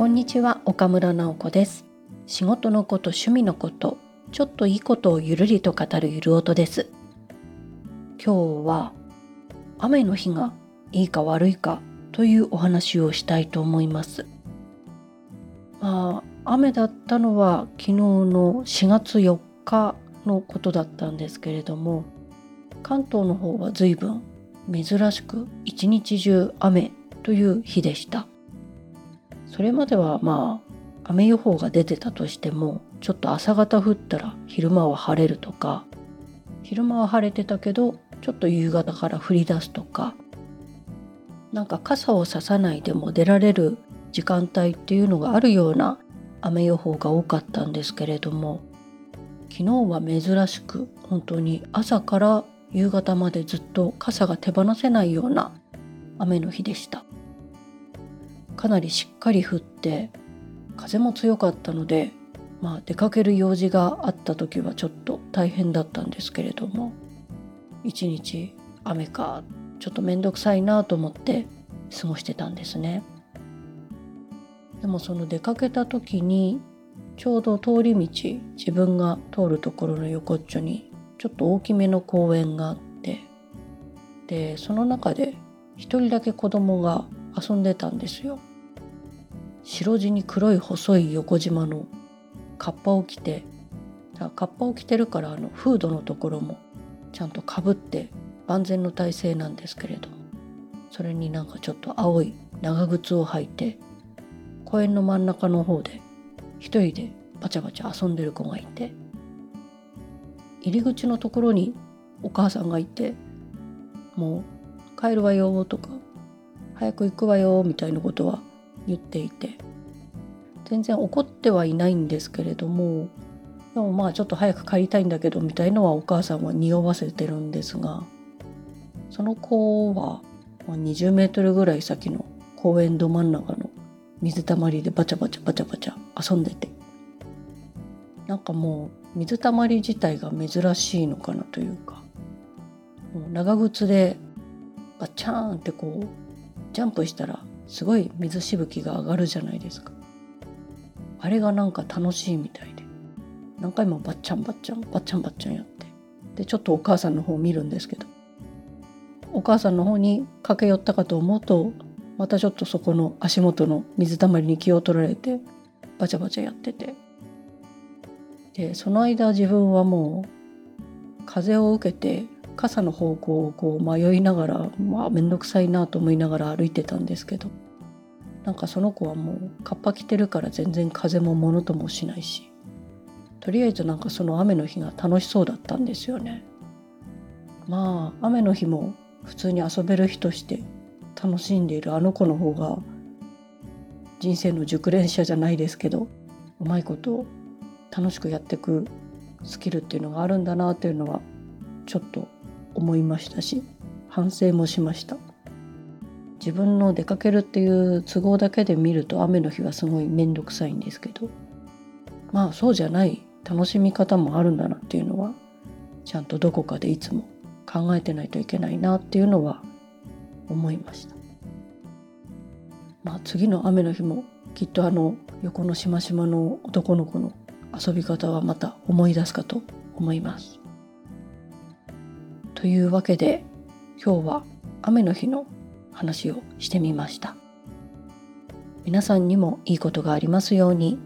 こんにちは岡村直子です。仕事のこと趣味のことちょっといいことをゆるりと語るゆる音です。今日は雨の日がいいか悪いかというお話をしたいと思います。まあ雨だったのは昨日の4月4日のことだったんですけれども関東の方は随分珍しく一日中雨という日でした。それまではまあ雨予報が出てたとしてもちょっと朝方降ったら昼間は晴れるとか昼間は晴れてたけどちょっと夕方から降り出すとかなんか傘をささないでも出られる時間帯っていうのがあるような雨予報が多かったんですけれども昨日は珍しく本当に朝から夕方までずっと傘が手放せないような雨の日でした。かなりしっかり降って風も強かったのでまあ出かける用事があった時はちょっと大変だったんですけれども一日雨かちょっと面倒くさいなと思って過ごしてたんですね。でもその出かけた時にちょうど通り道自分が通るところの横っちょにちょっと大きめの公園があってでその中で一人だけ子供が遊んでたんですよ。白地に黒い細い横縞のカッパを着てカッパを着てるからあのフードのところもちゃんとかぶって万全の体勢なんですけれどそれになんかちょっと青い長靴を履いて公園の真ん中の方で一人でバチャバチャ遊んでる子がいて入り口のところにお母さんがいてもう帰るわよとか早く行くわよみたいなことは言っていて。全然怒ってはいないんですけれどもでもまあちょっと早く帰りたいんだけどみたいのはお母さんは匂わせてるんですがその子は20メートルぐらい先の公園ど真ん中の水たまりでバチャバチャバチャバチャ遊んでて。なんかもう水たまり自体が珍しいのかなというか長靴でバチャーンってこうジャンプしたらすごい水しぶきが上がるじゃないですか。あれがなんか楽しいみたいで。何回もバッチャンバッチャンバッチャンバッチャンやって。でちょっとお母さんの方を見るんですけど。お母さんの方に駆け寄ったかと思うとまたちょっとそこの足元の水たまりに気を取られてバチャバチャやってて。でその間自分はもう風を受けて傘の方向をこう迷いながらまあ面倒くさいなと思いながら歩いてたんですけどなんかその子はもうカッパ着てるから全然風もものともしないしとりあえずなんかその雨の日が楽しそうだったんですよね。まあ雨の日も普通に遊べる日として楽しんでいるあの子の方が人生の熟練者じゃないですけどうまいこと楽しくやってくスキルっていうのがあるんだなっていうのはちょっと思いましたし反省もしました。自分の出かけるっていう都合だけで見ると雨の日はすごい面倒くさいんですけどまあそうじゃない楽しみ方もあるんだなっていうのはちゃんとどこかでいつも考えてないといけないなっていうのは思いました。まあ次の雨の日もきっとあの横のしましまの男の子の遊び方はまた思い出すかと思います。というわけで今日は雨の日の話をしてみました。皆さんにもいいことがありますように。